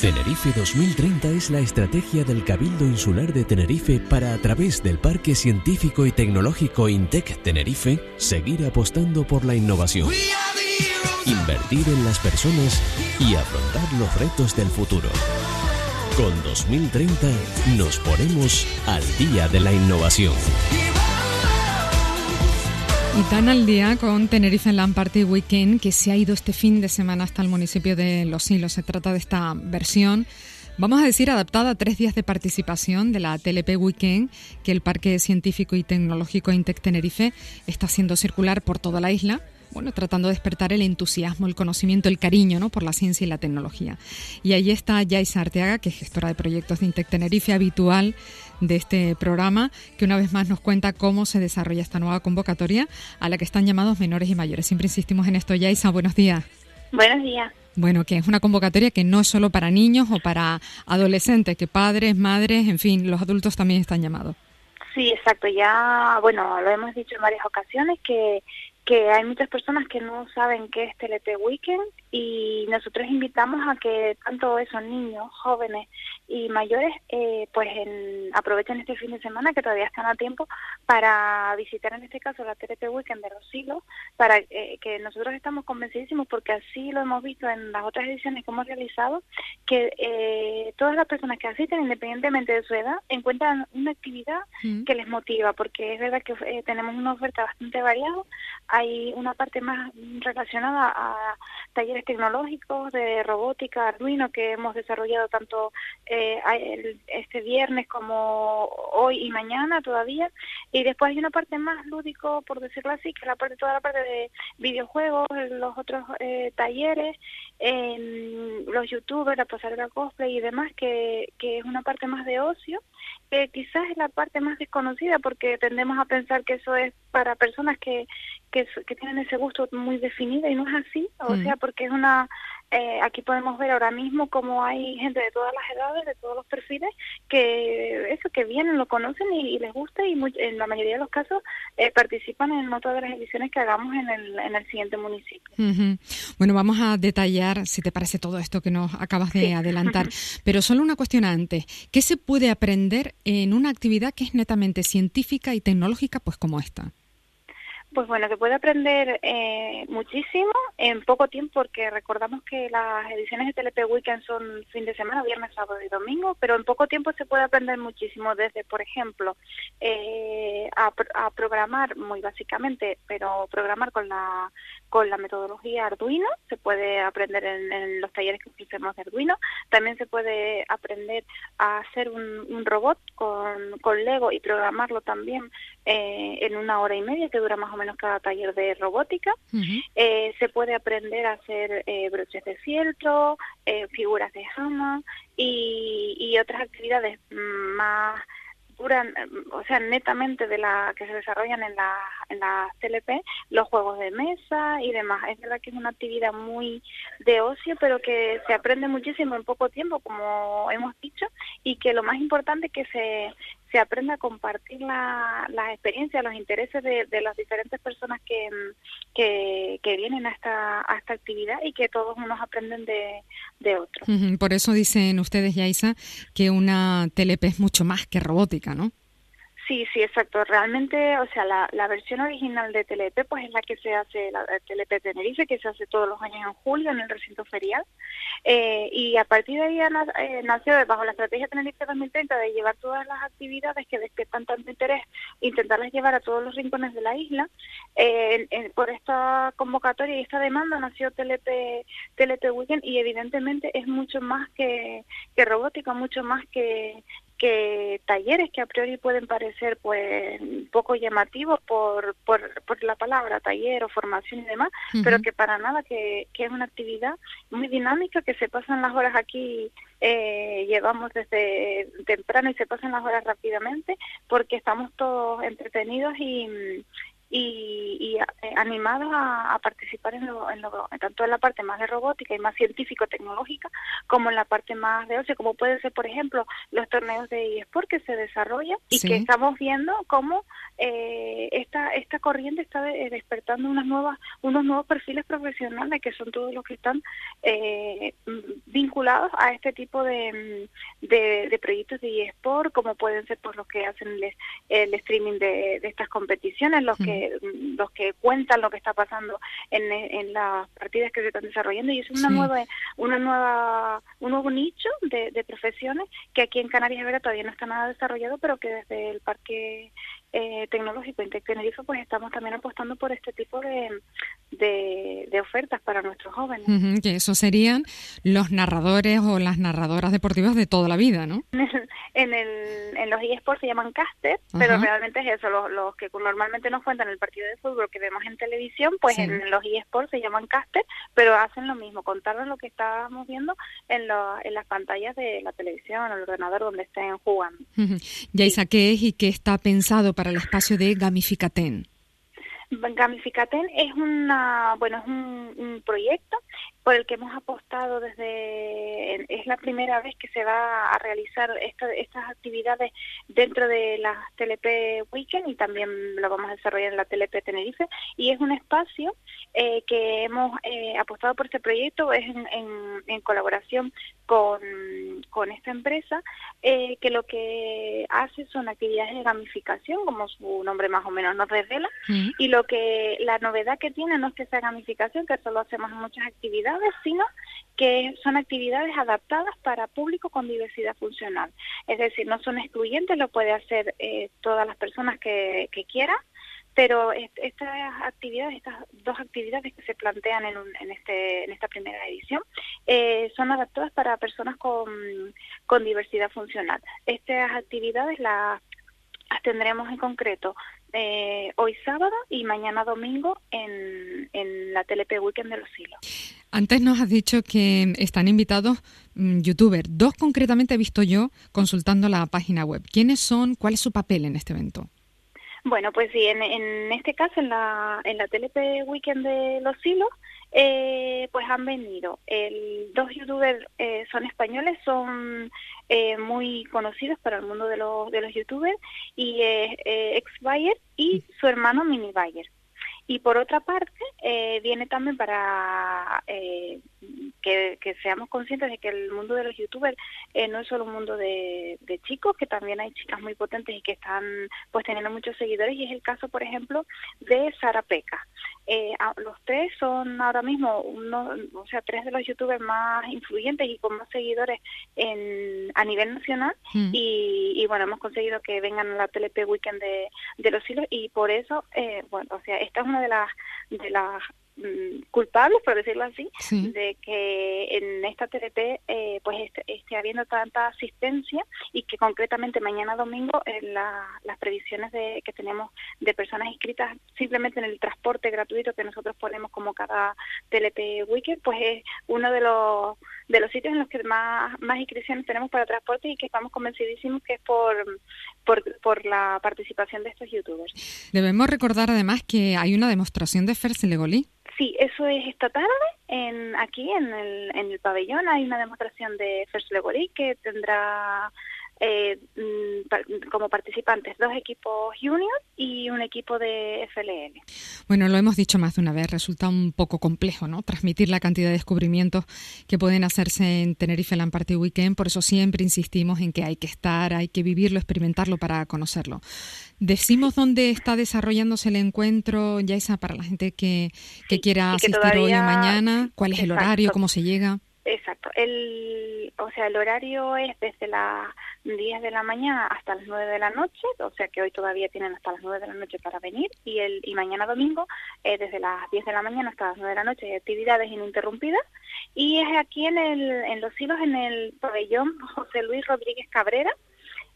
Tenerife 2030 es la estrategia del Cabildo Insular de Tenerife para, a través del Parque Científico y Tecnológico INTEC Tenerife, seguir apostando por la innovación, invertir en las personas y afrontar los retos del futuro. Con 2030 nos ponemos al día de la innovación. Y tan al día con Tenerife Land Party Weekend que se ha ido este fin de semana hasta el municipio de Los Hilos. Se trata de esta versión, vamos a decir, adaptada a tres días de participación de la TLP Weekend que el Parque Científico y Tecnológico Intec Tenerife está haciendo circular por toda la isla bueno, tratando de despertar el entusiasmo, el conocimiento, el cariño ¿no? por la ciencia y la tecnología. Y ahí está Yaisa Arteaga, que es gestora de proyectos de Intec Tenerife, habitual de este programa, que una vez más nos cuenta cómo se desarrolla esta nueva convocatoria a la que están llamados menores y mayores. Siempre insistimos en esto. Yaisa, buenos días. Buenos días. Bueno, que es una convocatoria que no es solo para niños o para adolescentes, que padres, madres, en fin, los adultos también están llamados. Sí, exacto. Ya, bueno, lo hemos dicho en varias ocasiones que que hay muchas personas que no saben qué es TLP Weekend y nosotros invitamos a que tanto esos niños, jóvenes y mayores eh, pues aprovechen este fin de semana que todavía están a tiempo para visitar en este caso la TRT Weekend de los siglos para eh, que nosotros estamos convencidísimos porque así lo hemos visto en las otras ediciones que hemos realizado que eh, todas las personas que asisten independientemente de su edad encuentran una actividad mm. que les motiva porque es verdad que tenemos una oferta bastante variada hay una parte más relacionada a talleres tecnológicos de robótica Arduino que hemos desarrollado tanto eh, este viernes como hoy y mañana todavía. Y después hay una parte más lúdico, por decirlo así, que es la parte, toda la parte de videojuegos, los otros eh, talleres, los youtubers, la pasarela cosplay y demás, que, que es una parte más de ocio que quizás es la parte más desconocida porque tendemos a pensar que eso es para personas que, que, tienen ese gusto muy definido y no es así, o mm. sea, porque es una eh, aquí podemos ver ahora mismo cómo hay gente de todas las edades, de todos los perfiles, que eso, que vienen, lo conocen y, les gusta y en la mayoría de los casos eh, participan en otra de las ediciones que hagamos en el, en el siguiente municipio. Bueno, vamos a detallar, si te parece todo esto que nos acabas de adelantar, pero solo una cuestión antes. ¿Qué se puede aprender en una actividad que es netamente científica y tecnológica, pues como esta? Pues bueno, se puede aprender eh, muchísimo en poco tiempo porque recordamos que las ediciones de TLP Weekend son fin de semana, viernes, sábado y domingo, pero en poco tiempo se puede aprender muchísimo desde, por ejemplo, eh, a, programar muy básicamente, pero programar con la con la metodología Arduino, se puede aprender en, los talleres que ofrecemos de Arduino, también se puede aprender a hacer un, robot con, con Lego y programarlo también eh, en una hora y media que dura más o menos cada taller de robótica. Eh, se puede aprender a hacer eh, broches de fieltro, eh, figuras de jama y, y otras actividades más puras, o sea, netamente de la que se desarrollan en la, en la TLP, los juegos de mesa y demás. Es verdad que es una actividad muy de ocio, pero que se aprende muchísimo en poco tiempo, como hemos dicho, y que lo más importante es que se, se aprende a compartir las la experiencias, los intereses de, las diferentes personas que, que, vienen a esta, a esta actividad y que todos unos aprenden de, de otros. Por eso dicen ustedes, Yaisa, que una TLP es mucho más que robótica, ¿no? Sí, sí, exacto. Realmente, o sea, la, la versión original de TLP, pues es la que se hace, la TLP Tenerife, que se hace todos los años en julio en el recinto ferial. Eh, y a partir de ahí eh, nació, bajo la estrategia Tenerife 2030, de llevar todas las actividades que despiertan tanto interés, intentarlas llevar a todos los rincones de la isla. Eh, por esta convocatoria y esta demanda nació TLP, TLP Weekend y evidentemente es mucho más que, que robótica, mucho más que, que talleres que a priori pueden parecer pues poco llamativos por, por, por la palabra taller o formación y demás, pero que para nada que, que, es una actividad muy dinámica que se pasan las horas aquí, eh, llevamos desde temprano y se pasan las horas rápidamente porque estamos todos entretenidos y, y, eh, animados a, participar en, lo, en lo, tanto en la parte más de robótica y más científico-tecnológica como en la parte más de ocio, como pueden ser, por ejemplo, los torneos de eSport que se desarrollan y que estamos viendo cómo eh, esta esta corriente está despertando unas nuevas unos nuevos perfiles profesionales que son todos los que están eh, vinculados a este tipo de, de, proyectos de eSport, como pueden ser por pues, los que hacen el, streaming de, estas competiciones, los que los que cuentan lo que está pasando en, en las partidas que se están desarrollando y es una nueva una nueva un nuevo nicho de, de profesiones que aquí en Canarias todavía no está nada desarrollado, pero que desde el Parque eh, Tecnológico Tenerife pues estamos también apostando por este tipo de, de, ofertas para nuestros jóvenes. que eso serían los narradores o las narradoras deportivas de toda la vida, ¿no? en, el, en los eSports se llaman caster, pero realmente es eso, los, que normalmente nos cuentan el partido de fútbol que vemos en televisión, pues en los eSports se llaman caster, pero hacen lo mismo, contarnos lo que estábamos viendo en, en las pantallas de la televisión el ordenador donde estén jugando. Yaisa, ¿qué es y qué está pensado para el espacio de Gamificaten? Gamificaten es una, bueno, es un, proyecto por el que hemos apostado desde, es la primera vez que se va a realizar estas actividades dentro de las TLP Weekend y también lo vamos a desarrollar en la TLP Tenerife y es un espacio eh, que hemos eh, apostado por este proyecto, es en, en, colaboración con, con, esta empresa, eh, que lo que hace son actividades de gamificación, como su nombre más o menos nos revela, y lo que la novedad que tiene no es que sea gamificación, que solo hacemos muchas actividades, sino que son actividades adaptadas para público con diversidad funcional. Es decir, no son excluyentes, lo puede hacer todas las personas que, que quieran, pero estas actividades, estas dos actividades que se plantean en, en, este, en esta primera edición, eh, son adaptadas para personas con, diversidad funcional. Estas actividades las, tendremos en concreto eh, hoy sábado y mañana domingo en, la TLP Weekend de los Hilos. Antes nos has dicho que están invitados mm, youtubers. Dos concretamente he visto yo consultando la página web. ¿Quiénes son? ¿Cuál es su papel en este evento? Bueno, pues sí, en, en este caso, en la, en la TLP Weekend de Los Hilos, eh, pues han venido. El, dos youtubers eh, son españoles, son eh, muy conocidos para el mundo de los, de los youtubers, y ex Bayer y su hermano Mini Bayer. Y por otra parte, eh, viene también para eh, que, seamos conscientes de que el mundo de los youtubers eh, no es solo un mundo de, chicos, que también hay chicas muy potentes y que están pues teniendo muchos seguidores, y es el caso, por ejemplo, de Sara Peca. Los tres son ahora mismo, uno, o sea, tres de los youtubers más influyentes y con más seguidores en, a nivel nacional, mm. y, bueno, hemos conseguido que vengan a la TLP Weekend de, de los hilos, y por eso, bueno, o sea, esta es una de las de las mm, culpables, por decirlo así, de que en esta TDP eh, pues esté, esté, habiendo tanta asistencia y que concretamente mañana domingo en las previsiones de, que tenemos de personas inscritas simplemente en el transporte gratuito que nosotros ponemos como cada TLP Weekend, pues es uno de los de los sitios en los que más, más inscripciones tenemos para transporte y que estamos convencidísimos que es por, por, la participación de estos youtubers. Debemos recordar además que hay una demostración de Legoli. Sí, eso es esta tarde. En, aquí en el, en el pabellón hay una demostración de Legoli que tendrá eh, mm, como participantes dos equipos junior y un equipo de FLL. Bueno, lo hemos dicho más de una vez, resulta un poco complejo, ¿no? Transmitir la cantidad de descubrimientos que pueden hacerse en Tenerife Land Party Weekend, por eso siempre insistimos en que hay que estar, hay que vivirlo, experimentarlo para conocerlo. Decimos dónde está desarrollándose el encuentro, Yaisa, para la gente que, que quiera asistir hoy o mañana, cuál es el horario, cómo se llega. Exacto. El, o sea, el horario es desde las 10 de la mañana hasta las 9 de la noche, o sea que hoy todavía tienen hasta las 9 de la noche para venir y el y mañana domingo eh, desde las 10 de la mañana hasta las 9 de la noche hay actividades ininterrumpidas y es aquí en el en Los Hilos en el pabellón José Luis Rodríguez Cabrera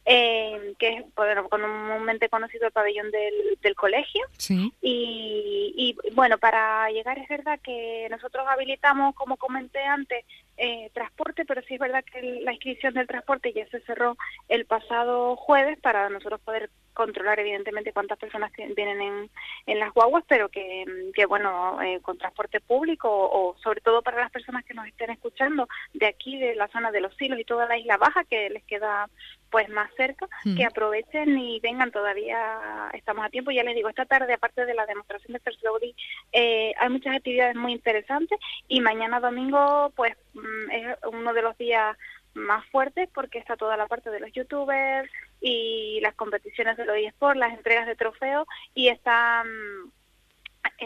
eh, que es bueno, comúnmente conocido el pabellón del, del colegio. Y, y, bueno, para llegar es verdad que nosotros habilitamos, como comenté antes, eh, transporte, pero sí es verdad que la inscripción del transporte ya se cerró el pasado jueves para nosotros poder controlar evidentemente cuántas personas vienen en, en las guaguas, pero que, que bueno, eh, con transporte público o, sobre todo para las personas que nos estén escuchando de aquí, de la zona de los silos y toda la isla baja que les queda pues más cerca, mm. que aprovechen y vengan todavía, estamos a tiempo, ya les digo, esta tarde aparte de la demostración de First eh, hay muchas actividades muy interesantes y mañana domingo pues mm, es uno de los días más fuertes porque está toda la parte de los youtubers y las competiciones de los eSports, las entregas de trofeos y está mm,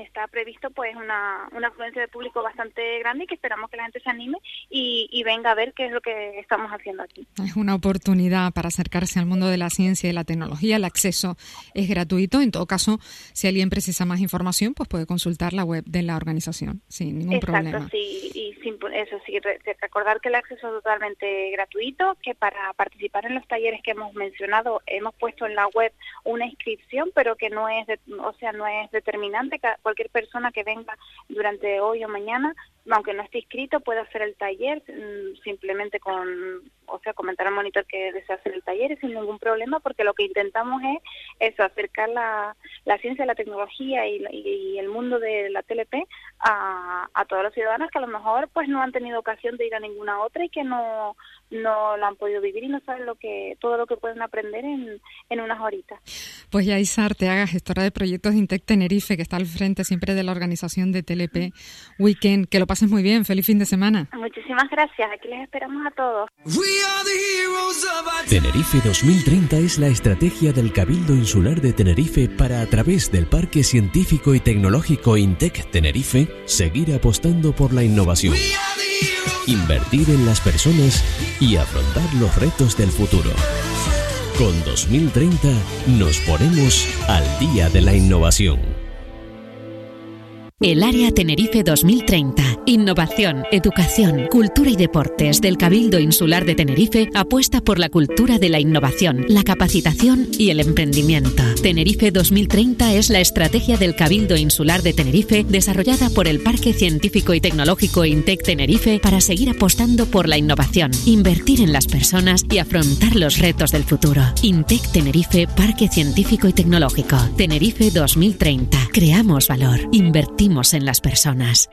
está previsto pues una, una afluencia de público bastante grande y que esperamos que la gente se anime y, y, venga a ver qué es lo que estamos haciendo aquí. Es una oportunidad para acercarse al mundo de la ciencia y la tecnología. El acceso es gratuito. En todo caso, si alguien precisa más información, pues puede consultar la web de la organización sin ningún problema. Sí, y sin, eso sí, recordar que el acceso es totalmente gratuito, que para participar en los talleres que hemos mencionado hemos puesto en la web una inscripción, pero que no es, o sea, no es determinante. Cualquier persona que venga durante hoy o mañana, aunque no esté inscrito, puede hacer el taller mm, simplemente con, o sea, comentar al monitor que desea hacer el taller sin ningún problema, porque lo que intentamos es eso, acercar la, la ciencia, la tecnología y, y, el mundo de la TLP a, a todos los ciudadanos que a lo mejor pues no han tenido ocasión de ir a ninguna otra y que no no lo han podido vivir y no saben lo que todo lo que pueden aprender en, en unas horitas. Pues ya Isar te haga gestora de proyectos de Intec Tenerife, que está al frente siempre de la organización de TLP Weekend. Que lo pases muy bien, feliz fin de semana. Muchísimas gracias, aquí les esperamos a todos. Tenerife 2030 es la estrategia del Cabildo Insular de Tenerife para a través del Parque Científico y Tecnológico Intec Tenerife seguir apostando por la innovación invertir en las personas y afrontar los retos del futuro. Con 2030 nos ponemos al día de la innovación. El Área Tenerife 2030. Innovación, educación, cultura y deportes del Cabildo Insular de Tenerife apuesta por la cultura de la innovación, la capacitación y el emprendimiento. Tenerife 2030 es la estrategia del Cabildo Insular de Tenerife desarrollada por el Parque Científico y Tecnológico Intec Tenerife para seguir apostando por la innovación, invertir en las personas y afrontar los retos del futuro. Intec Tenerife, Parque Científico y Tecnológico. Tenerife 2030. Creamos valor. En las personas.